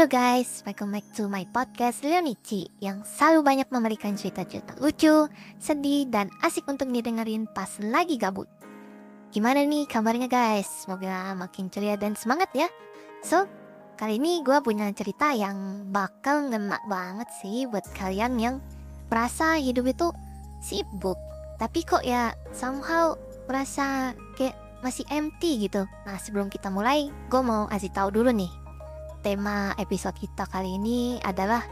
Halo guys, welcome back to my podcast Leonici yang selalu banyak memberikan cerita-cerita lucu, sedih, dan asik untuk didengerin pas lagi gabut. Gimana nih kabarnya guys? Semoga makin ceria dan semangat ya. So, kali ini gue punya cerita yang bakal ngena banget sih buat kalian yang merasa hidup itu sibuk. Tapi kok ya somehow merasa kayak masih empty gitu. Nah sebelum kita mulai, gue mau kasih tahu dulu nih tema episode kita kali ini adalah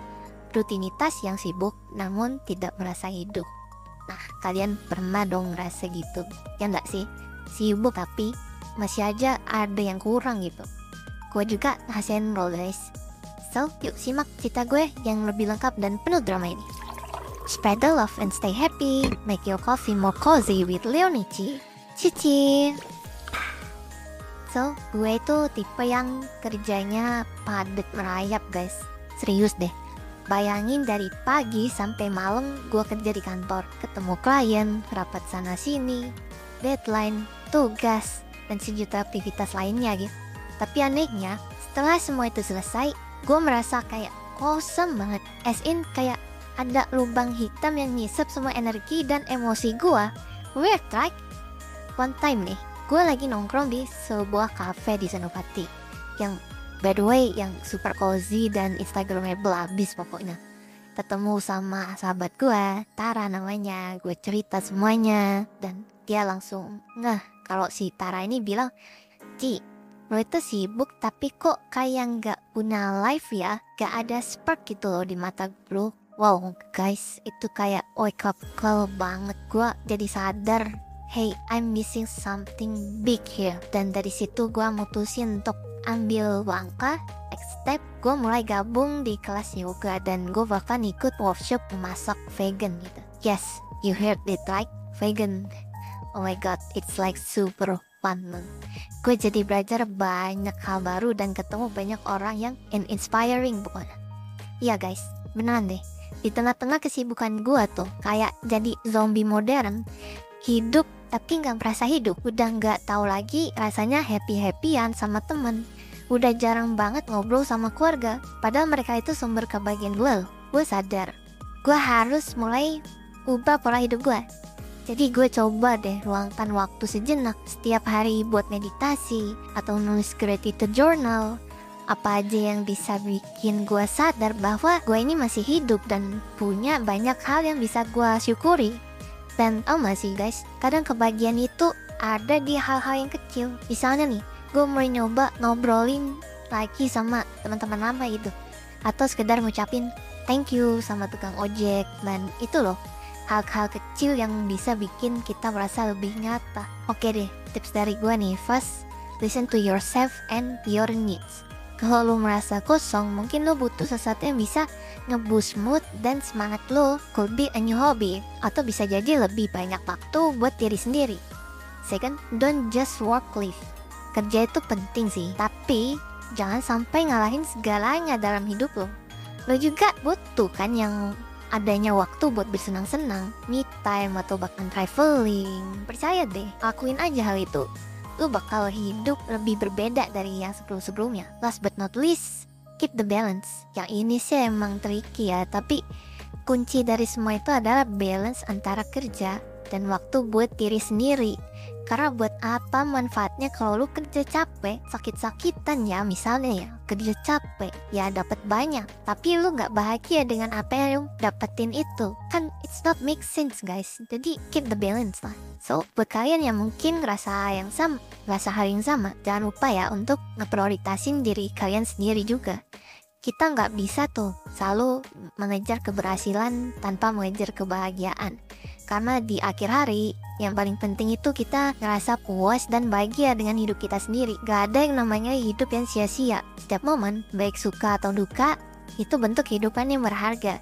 rutinitas yang sibuk namun tidak merasa hidup. Nah, kalian pernah dong ngerasa gitu? Ya enggak sih? Sibuk tapi masih aja ada yang kurang gitu. Gue juga ngasihin roll guys. So, yuk simak cerita gue yang lebih lengkap dan penuh drama ini. Spread the love and stay happy. Make your coffee more cozy with Leonici. Cici. So, gue itu tipe yang kerjanya padat merayap guys. Serius deh. Bayangin dari pagi sampai malam gue kerja di kantor. Ketemu klien, rapat sana sini, deadline, tugas, dan sejuta aktivitas lainnya gitu. Tapi anehnya, setelah semua itu selesai, gue merasa kayak kosong banget. As in kayak ada lubang hitam yang ngisep semua energi dan emosi gue. Weird right? One time nih, gue lagi nongkrong di sebuah cafe di Senopati yang by the way yang super cozy dan instagramable abis pokoknya. Ketemu sama sahabat gue Tara namanya gue cerita semuanya dan dia langsung nah kalau si Tara ini bilang Ci lo itu sibuk tapi kok kayak nggak punya life ya? Gak ada spark gitu loh di mata bro wow guys itu kayak wake up call banget. Gue jadi sadar hey I'm missing something big here. Dan dari situ gue mutusin untuk ambil langkah next step gue mulai gabung di kelas yoga dan gue bahkan ikut workshop masak vegan gitu. Yes you heard it right vegan. Oh my god it's like super fun gue jadi belajar banyak hal baru dan ketemu banyak orang yang inspiring pokoknya. Iya guys beneran deh. Di tengah-tengah kesibukan gue tuh kayak jadi zombie modern hidup tapi nggak merasa hidup. Udah nggak tahu lagi rasanya happy happyan sama temen. Udah jarang banget ngobrol sama keluarga padahal mereka itu sumber kebahagiaan gue gue sadar. Gue harus mulai ubah pola hidup gue jadi gue coba deh luangkan waktu sejenak setiap hari buat meditasi atau nulis gratitude journal. Apa aja yang bisa bikin gue sadar bahwa gue ini masih hidup dan punya banyak hal yang bisa gue syukuri dan tau gak sih guys, kadang kebahagiaan itu ada di hal-hal yang kecil. Misalnya nih, gue mulai nyoba ngobrolin lagi sama teman-teman lama gitu. Atau sekedar ngucapin thank you sama tukang ojek. Dan itu loh, hal-hal kecil yang bisa bikin kita merasa lebih nyata. Oke deh, tips dari gue nih. First, listen to yourself and your needs. Kalau lo merasa kosong, mungkin lo butuh sesuatu yang bisa ngeboost mood dan semangat lo. Could be a new hobby, atau bisa jadi lebih banyak waktu buat diri sendiri. Second, don't just work live. Kerja itu penting sih, tapi jangan sampai ngalahin segalanya dalam hidup lo. Lo juga butuh kan yang adanya waktu buat bersenang-senang, me time atau bahkan traveling. Percaya deh, lakuin aja hal itu lu bakal hidup lebih berbeda dari yang sebelum-sebelumnya. Last but not least, keep the balance. Yang ini sih emang tricky ya, tapi kunci dari semua itu adalah balance antara kerja dan waktu buat diri sendiri. Karena buat apa manfaatnya kalau lu kerja capek, sakit-sakitan ya misalnya ya, kerja capek, ya dapat banyak, tapi lu nggak bahagia dengan apa yang lu dapetin itu. Kan it's not make sense guys. Jadi keep the balance lah. So, buat kalian yang mungkin ngerasa yang sama, ngerasa hal yang sama, jangan lupa ya untuk ngeprioritasin diri kalian sendiri juga kita nggak bisa tuh selalu mengejar keberhasilan tanpa mengejar kebahagiaan. Karena di akhir hari, yang paling penting itu kita ngerasa puas dan bahagia dengan hidup kita sendiri. Gak ada yang namanya hidup yang sia-sia. Setiap momen, baik suka atau duka, itu bentuk kehidupan yang berharga.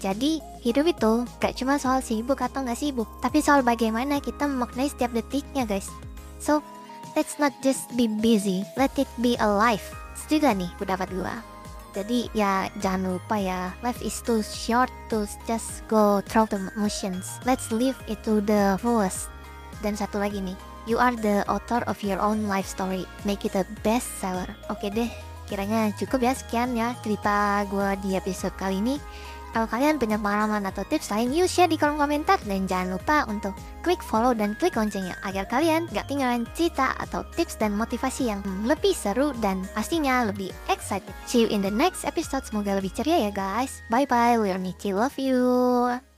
Jadi, hidup itu gak cuma soal sibuk atau gak sibuk, tapi soal bagaimana kita memaknai setiap detiknya guys. So, let's not just be busy, let it be alive. Setuju gak nih pendapat gue? Jadi ya jangan lupa ya, life is too short to just go through the motions. Let's live it to the fullest. Dan satu lagi nih, you are the author of your own life story. Make it a bestseller. Oke deh, kiranya cukup ya sekian ya cerita gue di episode kali ini. Kalau kalian punya pengalaman atau tips lain, yuk share di kolom komentar. Dan jangan lupa untuk klik follow dan klik loncengnya agar kalian gak tinggalan cerita atau tips dan motivasi yang lebih seru dan pastinya lebih excited. See you in the next episode. Semoga lebih ceria ya guys. Bye bye, Leonici. Love you.